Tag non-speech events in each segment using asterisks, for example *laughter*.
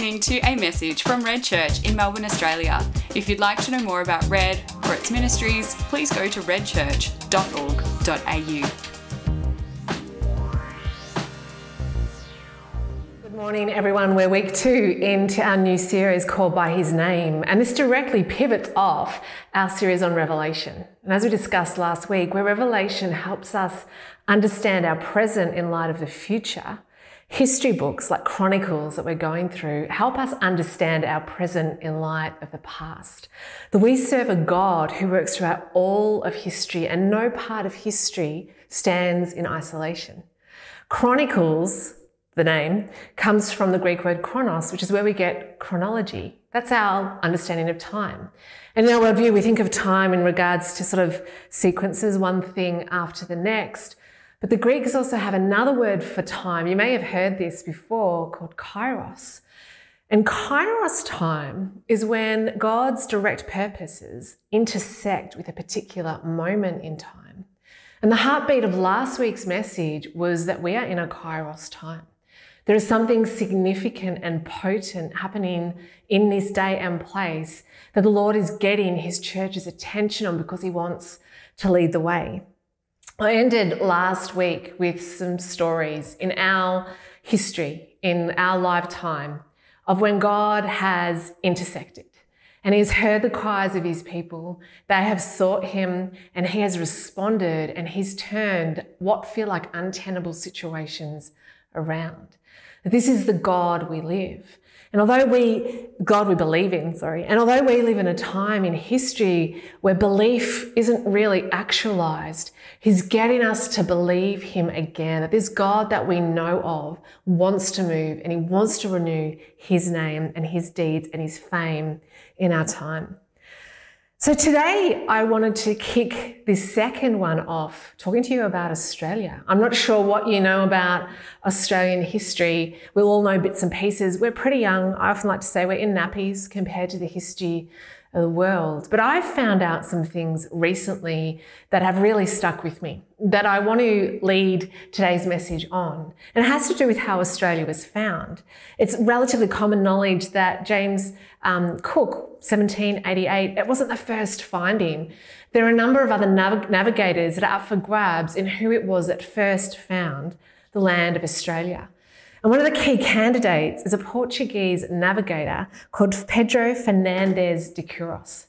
listening to a message from Red Church in Melbourne, Australia. If you'd like to know more about Red or its ministries, please go to redchurch.org.au. Good morning, everyone. We're week two into our new series called By His Name, and this directly pivots off our series on Revelation. And as we discussed last week, where Revelation helps us understand our present in light of the future, history books like Chronicles that we're going through help us understand our present in light of the past. That we serve a God who works throughout all of history and no part of history stands in isolation. Chronicles, the name, comes from the Greek word chronos, which is where we get chronology. That's our understanding of time. And in our worldview, we think of time in regards to sort of sequences, one thing after the next. But the Greeks also have another word for time. You may have heard this before called kairos. And kairos time is when God's direct purposes intersect with a particular moment in time. And the heartbeat of last week's message was that we are in a kairos time. There is something significant and potent happening in this day and place that the Lord is getting his church's attention on because he wants to lead the way. I ended last week with some stories in our history, in our lifetime, of when God has intersected and He's heard the cries of His people. They have sought Him and He has responded and He's turned what feel like untenable situations around. This is the God we live. And although we, God we believe in, sorry, and although we live in a time in history where belief isn't really actualized, He's getting us to believe Him again, that this God that we know of wants to move and He wants to renew His name and His deeds and His fame in our time. So today I wanted to kick this second one off talking to you about Australia. I'm not sure what you know about Australian history. We'll all know bits and pieces. We're pretty young. I often like to say we're in nappies compared to the history the world. But I've found out some things recently that have really stuck with me that I want to lead today's message on. And it has to do with how Australia was found. It's relatively common knowledge that James um, Cook, 1788, it wasn't the first finding. There are a number of other nav- navigators that are up for grabs in who it was that first found the land of Australia. And one of the key candidates is a Portuguese navigator called Pedro Fernandes de Queiroz.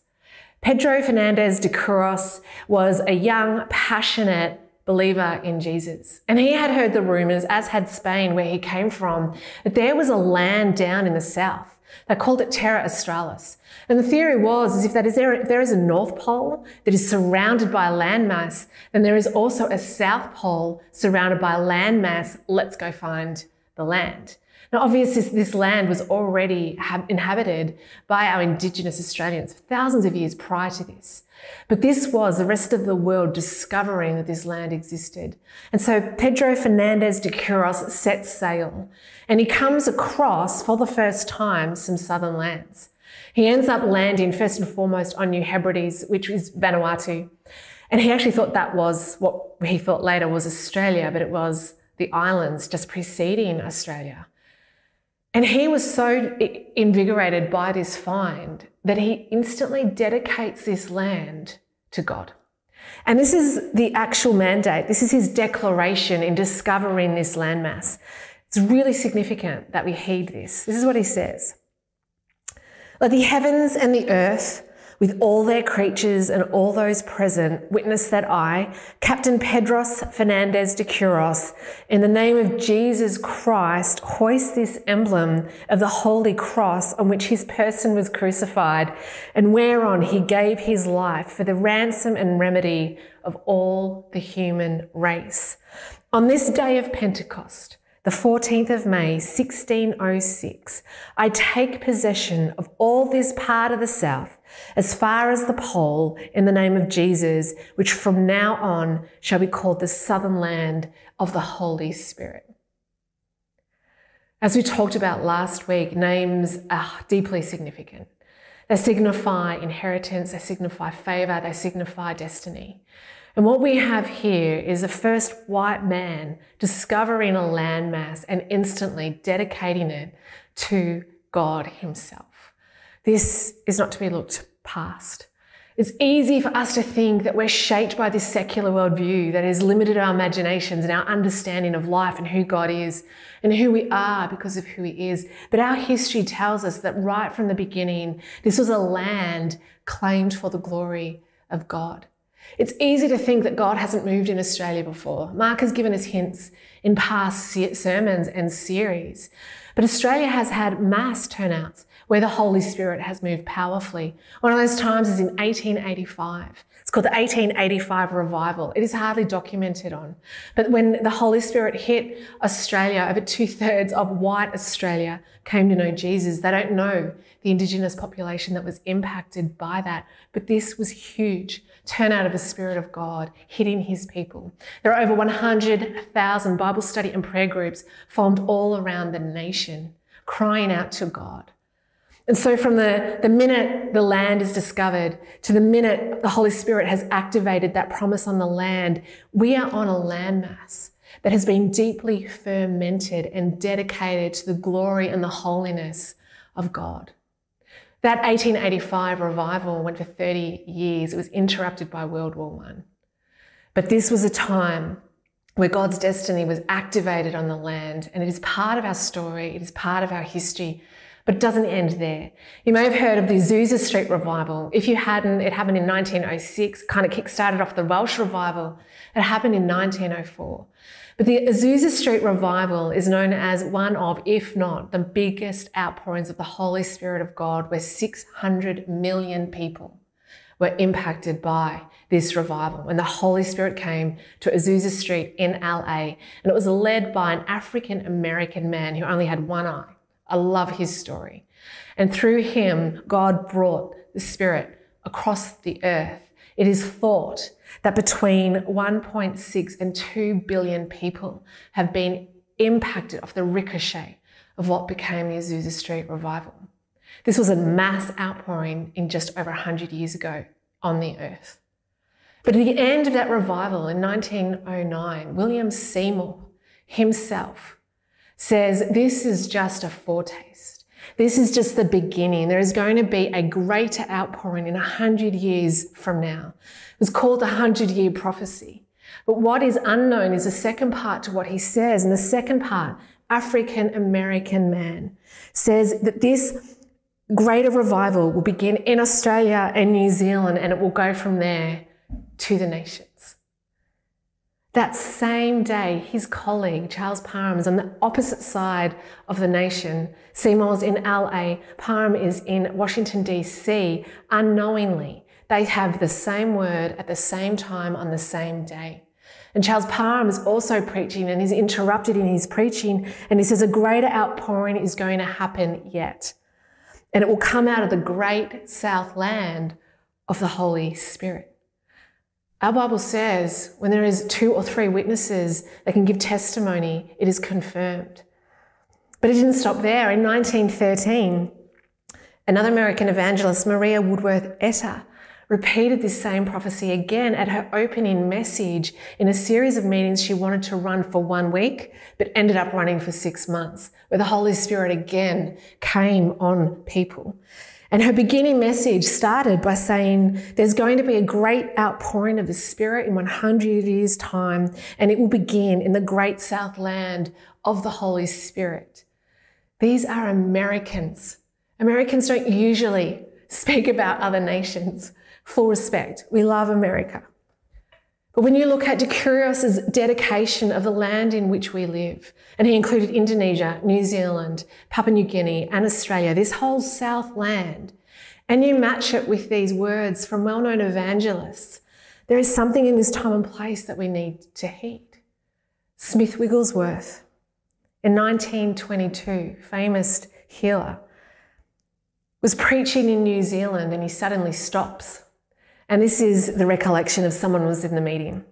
Pedro Fernandes de Queiroz was a young, passionate believer in Jesus. And he had heard the rumors, as had Spain, where he came from, that there was a land down in the south. They called it Terra Australis. And the theory was is if, that is there, if there is a North Pole that is surrounded by a landmass, then there is also a South Pole surrounded by a landmass. Let's go find the land. Now, obviously, this land was already inhabited by our Indigenous Australians thousands of years prior to this. But this was the rest of the world discovering that this land existed. And so Pedro Fernandes de Queiroz sets sail and he comes across for the first time some southern lands. He ends up landing first and foremost on New Hebrides, which is Vanuatu. And he actually thought that was what he thought later was Australia, but it was the islands just preceding Australia. And he was so invigorated by this find that he instantly dedicates this land to God. And this is the actual mandate. This is his declaration in discovering this landmass. It's really significant that we heed this. This is what he says. Let the heavens and the earth with all their creatures and all those present, witness that I, Captain Pedros Fernandes de Queiroz, in the name of Jesus Christ, hoist this emblem of the Holy Cross on which his person was crucified, and whereon he gave his life for the ransom and remedy of all the human race. On this day of Pentecost, the 14th of May, 1606, I take possession of all this part of the South as far as the pole in the name of Jesus, which from now on shall be called the southern land of the Holy Spirit. As we talked about last week, names are deeply significant. They signify inheritance, they signify favor, they signify destiny. And what we have here is the first white man discovering a landmass and instantly dedicating it to God Himself. This is not to be looked past. It's easy for us to think that we're shaped by this secular worldview that has limited our imaginations and our understanding of life and who God is and who we are because of who He is. But our history tells us that right from the beginning, this was a land claimed for the glory of God. It's easy to think that God hasn't moved in Australia before. Mark has given us hints in past sermons and series. But Australia has had mass turnouts where the Holy Spirit has moved powerfully. One of those times is in 1885. It's called the 1885 revival. It is hardly documented on. But when the Holy Spirit hit Australia, over two thirds of white Australia came to know Jesus. They don't know the Indigenous population that was impacted by that. But this was huge. Turnout of the Spirit of God hitting his people. There are over 100,000 Bible study and prayer groups formed all around the nation, crying out to God. And so, from the, the minute the land is discovered to the minute the Holy Spirit has activated that promise on the land, we are on a landmass that has been deeply fermented and dedicated to the glory and the holiness of God. That 1885 revival went for 30 years. It was interrupted by World War I. But this was a time where God's destiny was activated on the land, and it is part of our story, it is part of our history, but it doesn't end there. You may have heard of the Azusa Street revival. If you hadn't, it happened in 1906, kind of kick-started off the Welsh revival. It happened in 1904. But the Azusa Street revival is known as one of, if not the biggest outpourings of the Holy Spirit of God, where 600 million people were impacted by this revival. When the Holy Spirit came to Azusa Street in LA, and it was led by an African American man who only had one eye. I love his story. And through him, God brought the Spirit across the earth. It is thought that between 1.6 and 2 billion people have been impacted off the ricochet of what became the Azusa Street revival. This was a mass outpouring in just over 100 years ago on the earth. But at the end of that revival in 1909, William Seymour himself says this is just a foretaste. This is just the beginning. There is going to be a greater outpouring in a hundred years from now. It's called the hundred year prophecy. But what is unknown is the second part to what he says. And the second part, African American man, says that this greater revival will begin in Australia and New Zealand and it will go from there to the nation. That same day, his colleague, Charles Parham, is on the opposite side of the nation. Seymour's in LA, Parham is in Washington, D.C. Unknowingly, they have the same word at the same time on the same day. And Charles Parham is also preaching and is interrupted in his preaching, and he says a greater outpouring is going to happen yet. And it will come out of the great south land of the Holy Spirit. Our Bible says when there is two or three witnesses that can give testimony, it is confirmed. But it didn't stop there. In 1913, another American evangelist, Maria Woodworth Etter, repeated this same prophecy again at her opening message in a series of meetings she wanted to run for one week, but ended up running for six months, where the Holy Spirit again came on people. And her beginning message started by saying, There's going to be a great outpouring of the Spirit in 100 years' time, and it will begin in the great South land of the Holy Spirit. These are Americans. Americans don't usually speak about other nations. Full respect. We love America. But when you look at de Queiroz's dedication of the land in which we live, and he included Indonesia, New Zealand, Papua New Guinea, and Australia, this whole South land, and you match it with these words from well known evangelists, there is something in this time and place that we need to heed. Smith Wigglesworth, in 1922, famous healer, was preaching in New Zealand and he suddenly stops and this is the recollection of someone who was in the meeting.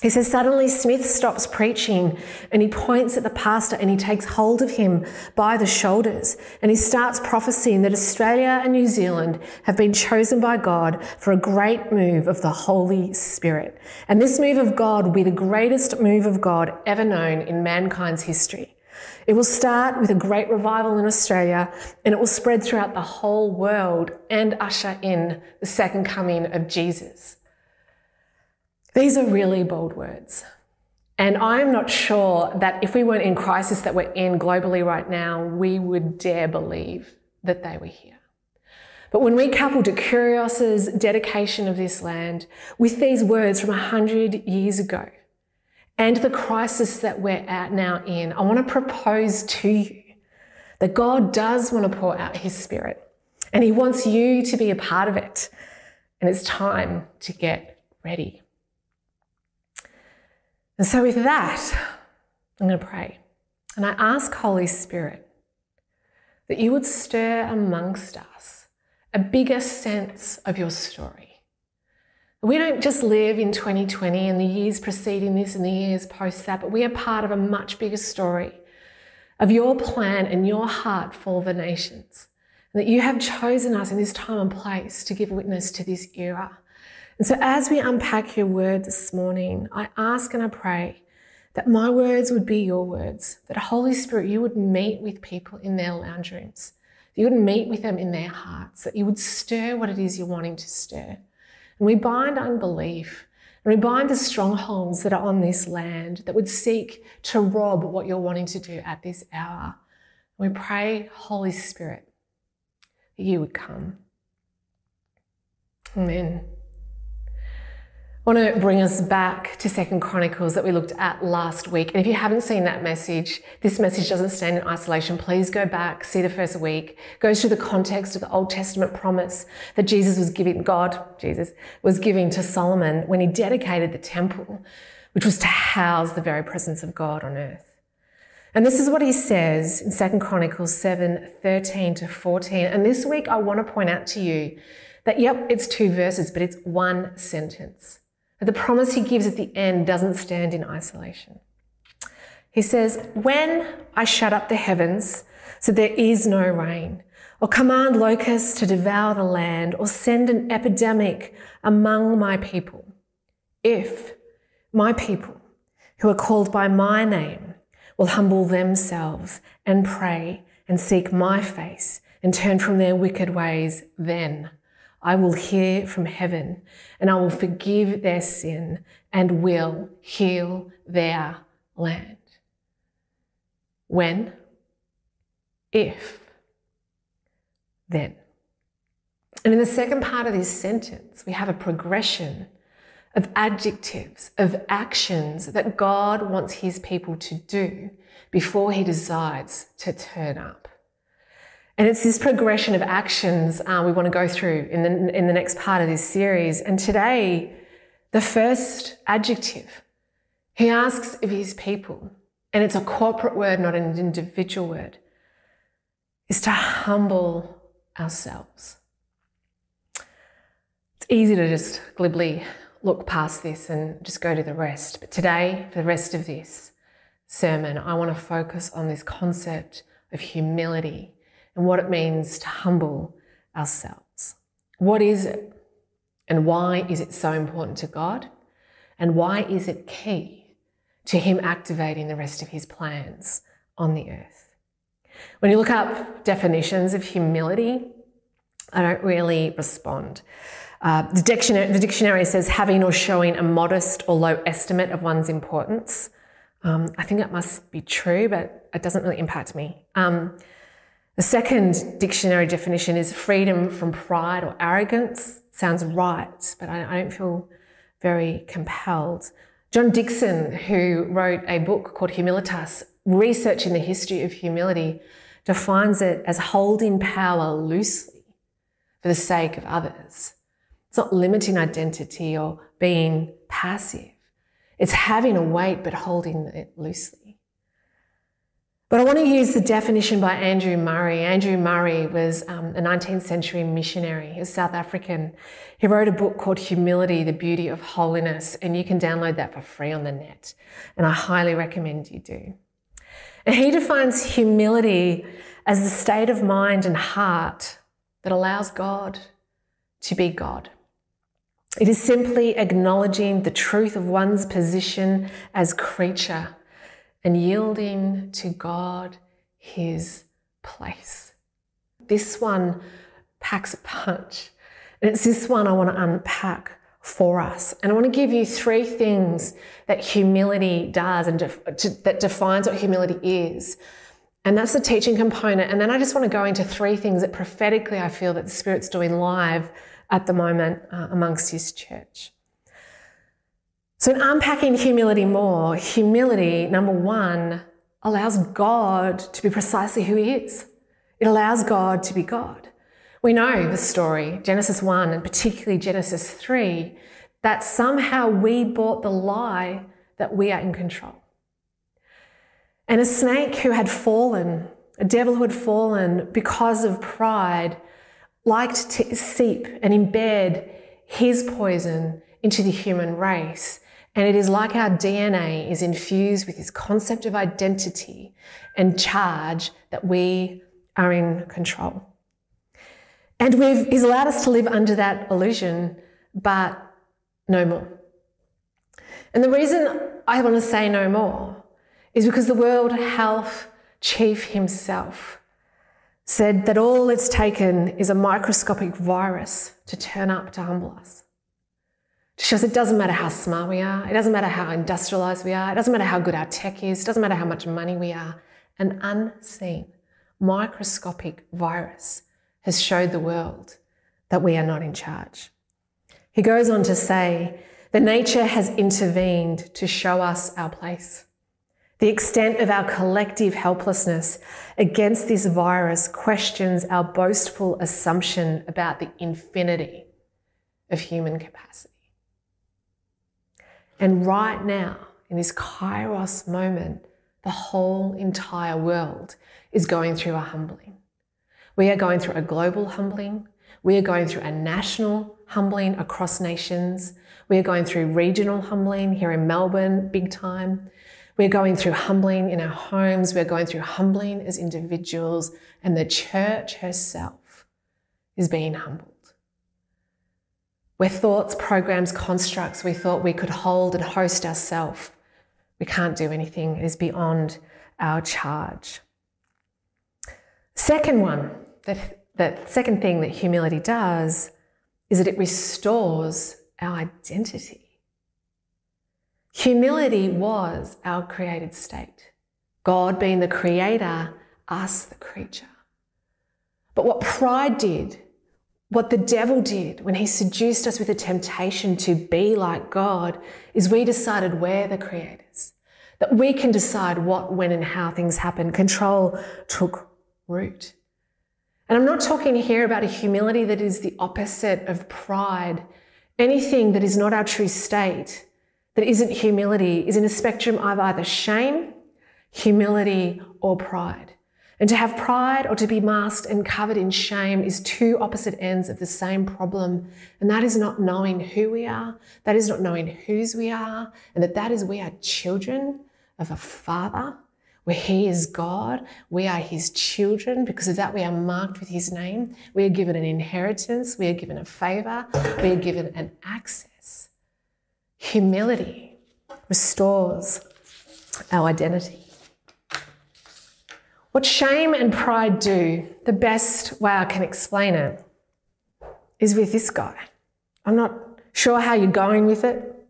He says, Suddenly Smith stops preaching and he points at the pastor and he takes hold of him by the shoulders and he starts prophesying that Australia and New Zealand have been chosen by God for a great move of the Holy Spirit. And this move of God will be the greatest move of God ever known in mankind's history. It will start with a great revival in Australia and it will spread throughout the whole world and usher in the second coming of Jesus. These are really bold words. And I'm not sure that if we weren't in crisis that we're in globally right now, we would dare believe that they were here. But when we couple de Queiroz's dedication of this land with these words from a hundred years ago and the crisis that we're at now in, I want to propose to you that God does want to pour out his spirit and he wants you to be a part of it. And it's time to get ready. And so, with that, I'm going to pray. And I ask, Holy Spirit, that you would stir amongst us a bigger sense of your story. We don't just live in 2020 and the years preceding this and the years post that, but we are part of a much bigger story of your plan and your heart for the nations. And that you have chosen us in this time and place to give witness to this era. And so, as we unpack your word this morning, I ask and I pray that my words would be your words, that Holy Spirit, you would meet with people in their lounge rooms, that you would meet with them in their hearts, that you would stir what it is you're wanting to stir. And we bind unbelief and we bind the strongholds that are on this land that would seek to rob what you're wanting to do at this hour. We pray, Holy Spirit, that you would come. Amen. I want to bring us back to Second Chronicles that we looked at last week. And if you haven't seen that message, this message doesn't stand in isolation. Please go back, see the first week. It goes through the context of the Old Testament promise that Jesus was giving, God, Jesus, was giving to Solomon when he dedicated the temple, which was to house the very presence of God on earth. And this is what he says in Second Chronicles 7, 13 to 14. And this week I want to point out to you that, yep, it's two verses, but it's one sentence. But the promise he gives at the end doesn't stand in isolation. He says, When I shut up the heavens so there is no rain, or command locusts to devour the land, or send an epidemic among my people, if my people who are called by my name will humble themselves and pray and seek my face and turn from their wicked ways, then I will hear from heaven and I will forgive their sin and will heal their land. When? If. Then. And in the second part of this sentence, we have a progression of adjectives, of actions that God wants his people to do before he decides to turn up. And it's this progression of actions uh, we want to go through in the, in the next part of this series. And today, the first adjective, he asks of his people, and it's a corporate word, not an individual word, is to humble ourselves. It's easy to just glibly look past this and just go to the rest. But today, for the rest of this sermon, I want to focus on this concept of humility and what it means to humble ourselves. What is it? And why is it so important to God? And why is it key to Him activating the rest of His plans on the earth? When you look up definitions of humility, I don't really respond. Uh, the, dictionary, the, dictionary, says having or showing a modest or low estimate of one's importance. Um, I think that must be true, but it doesn't really impact me. Um, the second dictionary definition is freedom from pride or arrogance. Sounds right, but I, don't feel very compelled. John Dickson, who wrote a book called Humilitas, researching the history of humility, defines it as holding power loosely for the sake of others. It's not limiting identity or being passive. It's having a weight but holding it loosely. But I want to use the definition by Andrew Murray. Andrew Murray was um, a 19th century missionary. He was South African. He wrote a book called Humility, the Beauty of Holiness, and you can download that for free on the net. And I highly recommend you do. And he defines humility as the state of mind and heart that allows God to be God. It is simply acknowledging the truth of one's position as creature and yielding to God his place. This one packs a punch. And it's this one I want to unpack for us. And I want to give you three things that humility does and def- to, that defines what humility is. And that's the teaching component. And then I just want to go into three things that prophetically I feel that the Spirit's doing live at the moment uh, amongst His church. So, in unpacking humility more, humility, number one, allows God to be precisely who He is. It allows God to be God. We know the story, Genesis 1 and particularly Genesis 3, that somehow we bought the lie that we are in control. And a snake who had fallen, a devil who had fallen because of pride, liked to seep and embed his poison into the human race. And it is like our DNA is infused with this concept of identity and charge that we are in control. And we've, he's allowed us to live under that illusion, but no more. And the reason I want to say no more is because the World Health Chief himself said that all it's taken is a microscopic virus to turn up to humble us. Show us it doesn't matter how smart we are, it doesn't matter how industrialized we are, it doesn't matter how good our tech is, it doesn't matter how much money we are, an unseen microscopic virus has showed the world that we are not in charge. He goes on to say that nature has intervened to show us our place. The extent of our collective helplessness against this virus questions our boastful assumption about the infinity of human capacity. And right now, in this kairos moment, the whole entire world is going through a humbling. We are going through a global humbling. We are going through a national humbling across nations. We are going through regional humbling here in Melbourne, big time. We're going through humbling in our homes. We're going through humbling as individuals, and the church herself is being humbled. Where thoughts, programs, constructs we thought we could hold and host ourselves, we can't do anything. It is beyond our charge. Second one, the, the second thing that humility does is that it restores our identity. Humility was our created state. God being the creator, us the creature. But what pride did, what the devil did when he seduced us with a temptation to be like God, is we decided we're the creators, that we can decide what, when, and how things happen. Control took root. And I'm not talking here about a humility that is the opposite of pride. Anything that is not our true state, that isn't humility, is in a spectrum of either shame, humility, or pride. And to have pride or to be masked and covered in shame is two opposite ends of the same problem. And that is not knowing who we are, that is not knowing whose we are, and that that is we are children of a father where He is God, we are His children. Because of that, we are marked with His name. We are given an inheritance, we are given a favor, we are given an access. Humility restores our identity. What shame and pride do, the best way I can explain it, is with this guy. I'm not sure how you're going with it.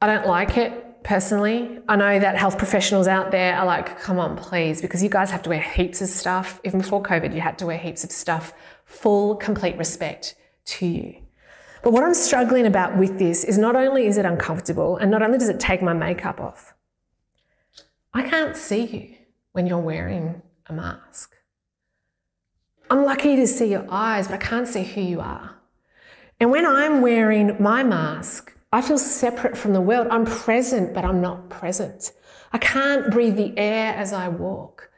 I don't like it personally. I know that health professionals out there are like, come on, please, because you guys have to wear heaps of stuff. Even before COVID, you had to wear heaps of stuff. Full, complete respect to you. But what I'm struggling about with this is not only is it uncomfortable, and not only does it take my makeup off, I can't see you when you're wearing a mask. I'm lucky to see your eyes, but I can't see who you are. And when I'm wearing my mask, I feel separate from the world. I'm present, but I'm not present. I can't breathe the air as I walk.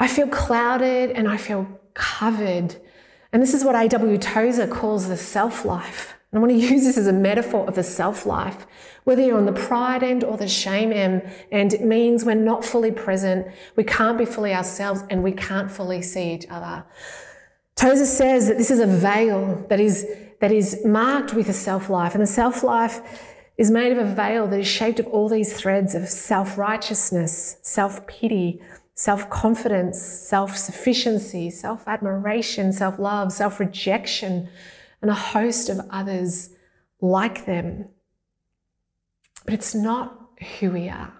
I feel clouded and I feel covered. And this is what A.W. Tozer calls the self life. I want to *laughs* use this as a metaphor of the self life, whether you're on the pride end or the shame end. And it means we're not fully present, we can't be fully ourselves, and we can't fully see each other. Tozer says that this is a veil that is that is marked with a self life. And the self life is made of a veil that is shaped of all these threads of self righteousness, self pity, self confidence, self sufficiency, self admiration, self love, self rejection, and a host of others like them. But it's not who we are.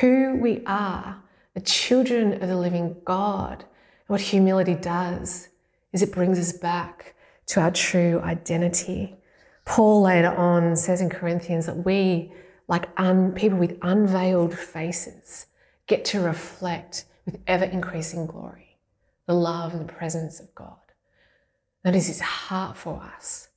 Who we are, the children of the living God, what humility does is it brings us back to our true identity. Paul later on says in Corinthians that we, like un, people with unveiled faces, get to reflect with ever increasing glory the love and the presence of God. That is his heart for us.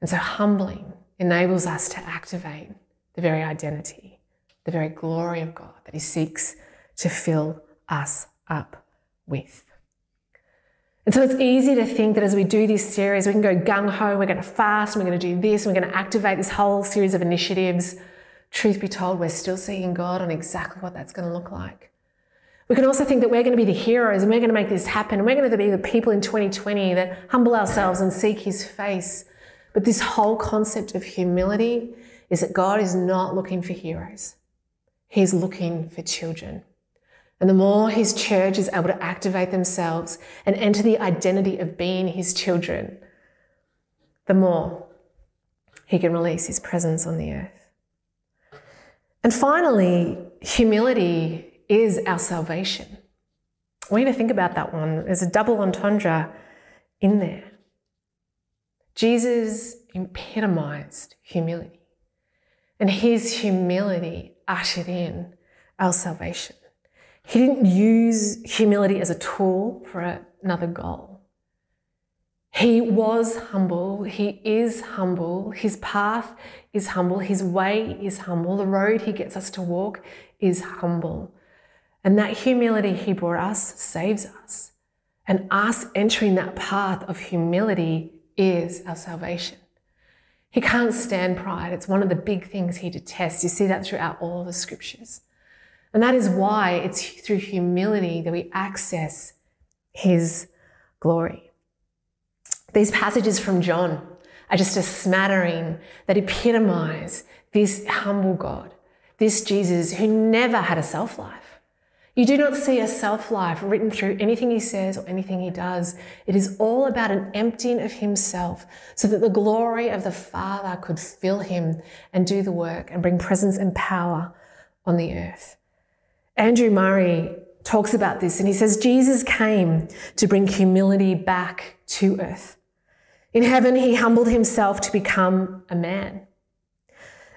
And so humbling enables us to activate the very identity, the very glory of God that he seeks to fill us up with. And so it's easy to think that as we do this series, we can go gung ho, we're going to fast, we're going to do this, we're going to activate this whole series of initiatives. Truth be told, we're still seeking God on exactly what that's going to look like. We can also think that we're going to be the heroes and we're going to make this happen. And we're going to be the people in 2020 that humble ourselves and seek his face. But this whole concept of humility is that God is not looking for heroes. He's looking for children. And the more his church is able to activate themselves and enter the identity of being his children, the more he can release his presence on the earth. And finally, humility is our salvation. We need to think about that one. There's a double entendre in there. Jesus epitomized humility, and his humility ushered in our salvation. He didn't use humility as a tool for another goal. He was humble. He is humble. His path is humble. His way is humble. The road he gets us to walk is humble. And that humility he brought us saves us. And us entering that path of humility is our salvation. He can't stand pride. It's one of the big things he detests. You see that throughout all the scriptures. And that is why it's through humility that we access his glory. These passages from John are just a smattering that epitomize this humble God, this Jesus who never had a self life. You do not see a self life written through anything he says or anything he does. It is all about an emptying of himself so that the glory of the Father could fill him and do the work and bring presence and power on the earth. Andrew Murray talks about this and he says Jesus came to bring humility back to earth. In heaven, he humbled himself to become a man.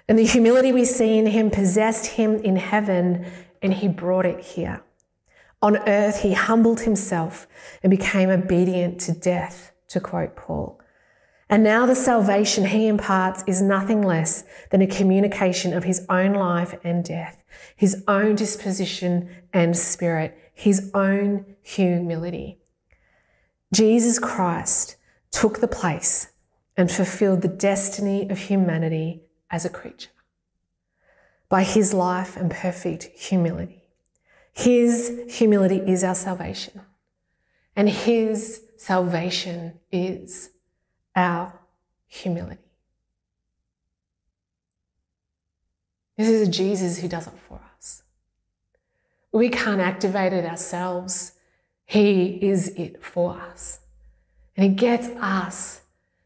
And the humility we see in him possessed him in heaven and he brought it here. On earth, he humbled himself and became obedient to death, to quote Paul. And now the salvation he imparts is nothing less than a communication of his own life and death, his own disposition and spirit, his own humility. Jesus Christ took the place and fulfilled the destiny of humanity as a creature by his life and perfect humility. His humility is our salvation, and his salvation is our humility. This is a Jesus who does it for us. We can't activate it ourselves. He is it for us. And He gets us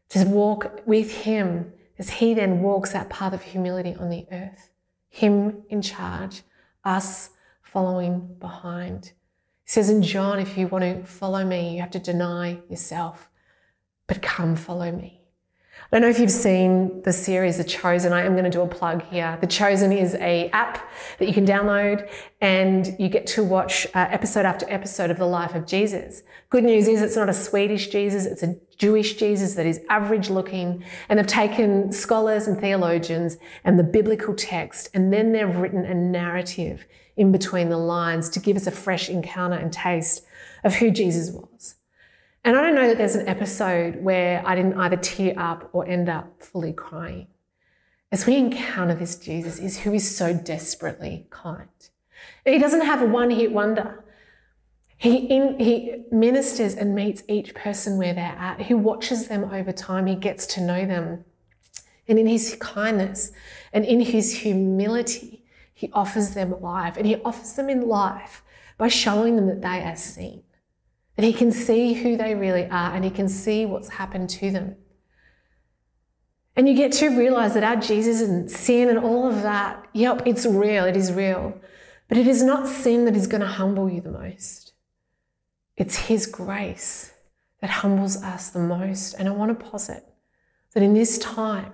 to walk with Him as He then walks that path of humility on the earth. Him in charge, us following behind. He says in John, if you want to follow me, you have to deny yourself but come follow me. I don't know if you've seen the series The Chosen. I am going to do a plug here. The Chosen is a app that you can download and you get to watch uh, episode after episode of the life of Jesus. Good news is it's not a Swedish Jesus, it's a Jewish Jesus that is average looking. And they've taken scholars and theologians and the biblical text and then they've written a narrative in between the lines to give us a fresh encounter and taste of who Jesus was. And I don't know that there's an episode where I didn't either tear up or end up fully crying. As we encounter this Jesus is who is so desperately kind. He doesn't have a one hit wonder. He, in, he ministers and meets each person where they're at. He watches them over time. He gets to know them. and in his kindness and in his humility, he offers them life. And he offers them in life by showing them that they are seen, that he can see who they really are and he can see what's happened to them. And you get to realize that our Jesus and sin and all of that, yep, it's real, it is real. But it is not sin that is going to humble you the most. It's His grace that humbles us the most. And I want to posit that in this time,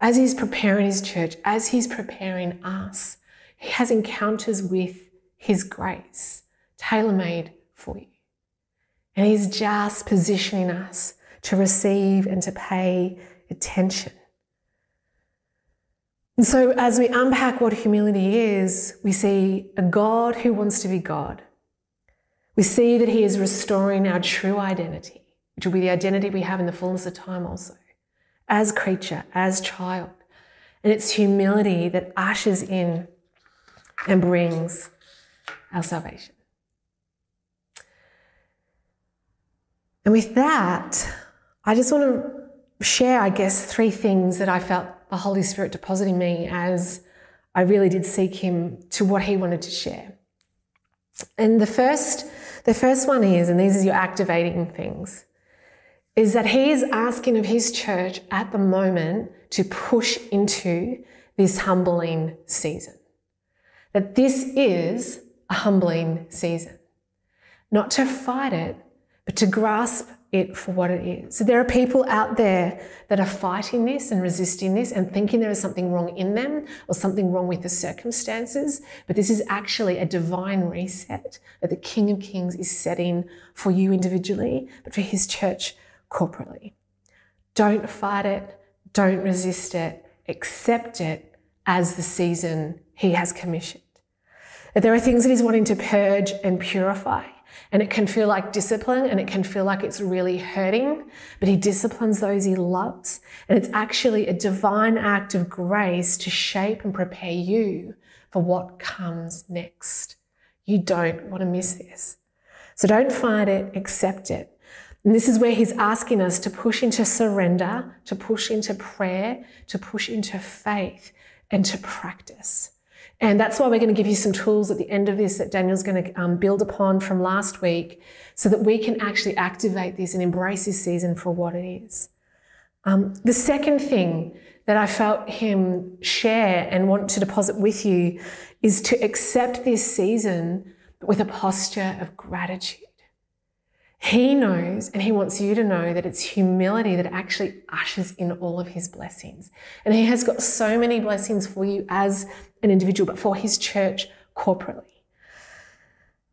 as He's preparing His church, as He's preparing us, He has encounters with His grace tailor made for you. And He's just positioning us to receive and to pay attention. And so, as we unpack what humility is, we see a God who wants to be God. We see that He is restoring our true identity, which will be the identity we have in the fullness of time also, as creature, as child. And it's humility that ushers in and brings our salvation. And with that, I just want to share, I guess, three things that I felt the Holy Spirit depositing me as I really did seek Him to what He wanted to share. And the first, the first one is, and these are your activating things, is that He is asking of His church at the moment to push into this humbling season. That this is a humbling season. Not to fight it, but to grasp it for what it is. So there are people out there that are fighting this and resisting this and thinking there is something wrong in them or something wrong with the circumstances. But this is actually a divine reset that the King of Kings is setting for you individually, but for his church corporately. Don't fight it. Don't resist it. Accept it as the season he has commissioned. That There are things that he's wanting to purge and purify. And it can feel like discipline and it can feel like it's really hurting, but he disciplines those he loves. And it's actually a divine act of grace to shape and prepare you for what comes next. You don't want to miss this. So don't fight it, accept it. And this is where he's asking us to push into surrender, to push into prayer, to push into faith, and to practice. And that's why we're going to give you some tools at the end of this that Daniel's going to um, build upon from last week so that we can actually activate this and embrace this season for what it is. Um, the second thing that I felt him share and want to deposit with you is to accept this season with a posture of gratitude. He knows and he wants you to know that it's humility that actually ushers in all of his blessings. And he has got so many blessings for you as an individual, but for his church corporately.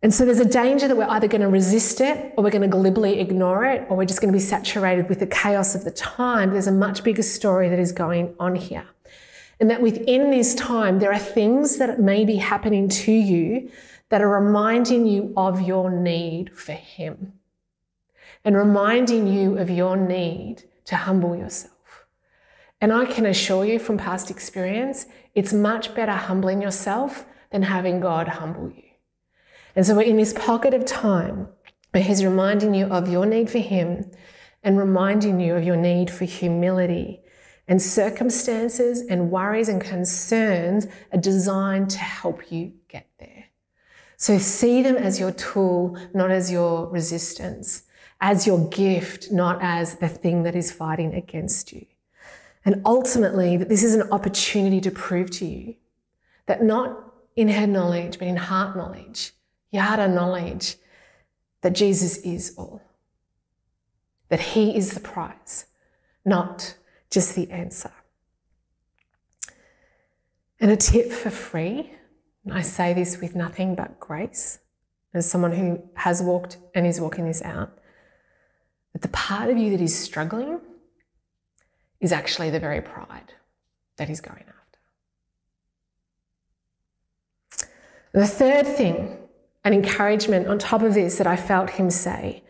And so there's a danger that we're either going to resist it or we're going to glibly ignore it or we're just going to be saturated with the chaos of the time. There's a much bigger story that is going on here. And that within this time, there are things that may be happening to you that are reminding you of your need for Him and reminding you of your need to humble yourself. And I can assure you from past experience, it's much better humbling yourself than having God humble you. And so we're in this pocket of time where He's reminding you of your need for Him and reminding you of your need for humility. And circumstances and worries and concerns are designed to help you get there. So see them as your tool, not as your resistance, as your gift, not as the thing that is fighting against you. And ultimately, that this is an opportunity to prove to you that not in head knowledge, but in heart knowledge, yada knowledge, that Jesus is all. That he is the prize, not just the answer. And a tip for free, and I say this with nothing but grace, as someone who has walked and is walking this out, that the part of you that is struggling is actually the very pride that he's going after. The third thing, an encouragement on top of this that I felt him say,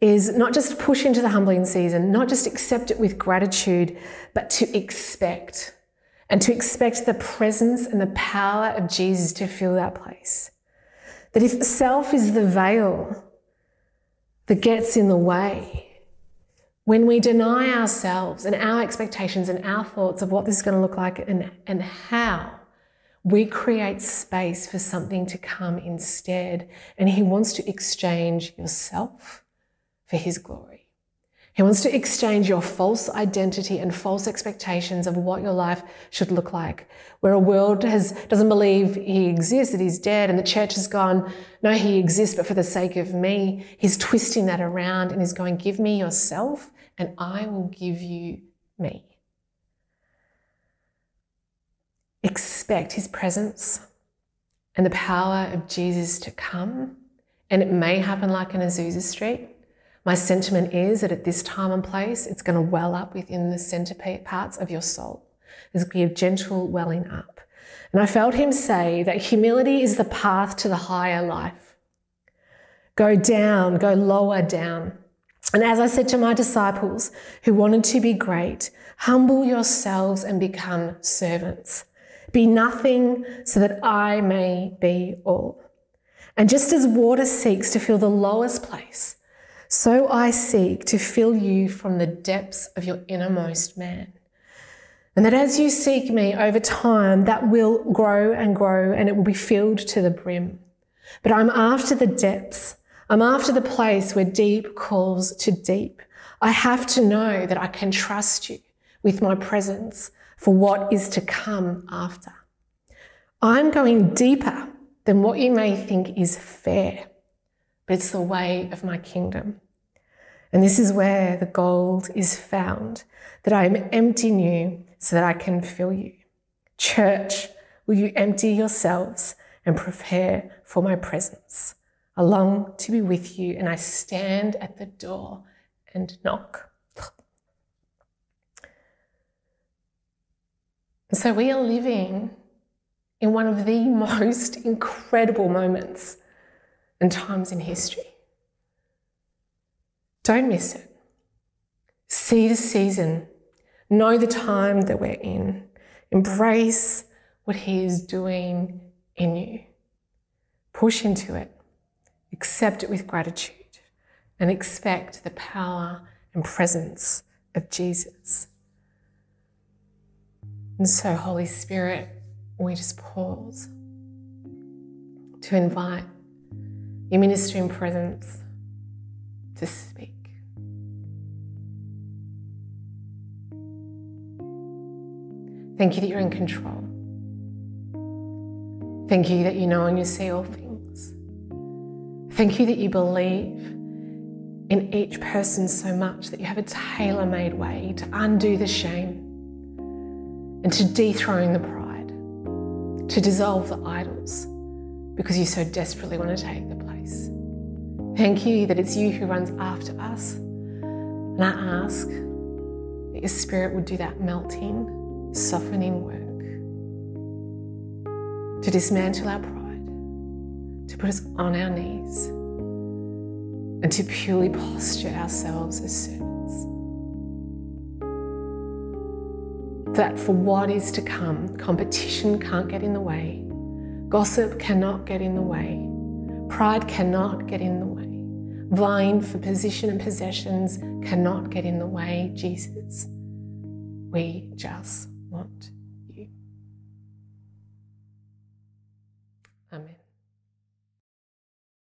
is not just push into the humbling season, not just accept it with gratitude, but to expect and to expect the presence and the power of Jesus to fill that place. That if self is the veil that gets in the way, when we deny ourselves and our expectations and our thoughts of what this is going to look like and, and how, we create space for something to come instead. And He wants to exchange yourself for His glory. He wants to exchange your false identity and false expectations of what your life should look like. Where a world has, doesn't believe he exists, that he's dead, and the church has gone, no, he exists, but for the sake of me, he's twisting that around and he's going, give me yourself and I will give you me. Expect his presence and the power of Jesus to come. And it may happen like in Azusa Street. My sentiment is that at this time and place, it's going to well up within the center parts of your soul. There's going to be a gentle welling up. And I felt him say that humility is the path to the higher life. Go down, go lower down. And as I said to my disciples who wanted to be great, humble yourselves and become servants. Be nothing so that I may be all. And just as water seeks to fill the lowest place, so I seek to fill you from the depths of your innermost man. And that as you seek me over time, that will grow and grow and it will be filled to the brim. But I'm after the depths I'm after the place where deep calls to deep. I have to know that I can trust you with my presence for what is to come after. I'm going deeper than what you may think is fair, but it's the way of my kingdom. And this is where the gold is found, that I am emptying you so that I can fill you. Church, will you empty yourselves and prepare for my presence? I long to be with you, and I stand at the door and knock. So we are living in one of the *laughs* most incredible moments and times in history. Don't miss it. See the season. Know the time that we're in. Embrace what He is doing in you. Push into it accept it with gratitude, and expect the power and presence of Jesus. And so, Holy Spirit, we just pause to invite your ministering presence to speak. Thank you that you're in control. Thank you that you know and you see all things. Thank you that you believe in each person so much that you have a tailor made way to undo the shame and to dethrone the pride, to dissolve the idols because you so desperately want to take the place. Thank you that it's you who runs after us. And I ask that your spirit would do that melting, softening work to dismantle our pride to put us on our knees and to purely posture ourselves as servants. That for what is to come, competition can't get in the way, gossip cannot get in the way, pride cannot get in the way, vying for position and possessions cannot get in the way, Jesus. We just want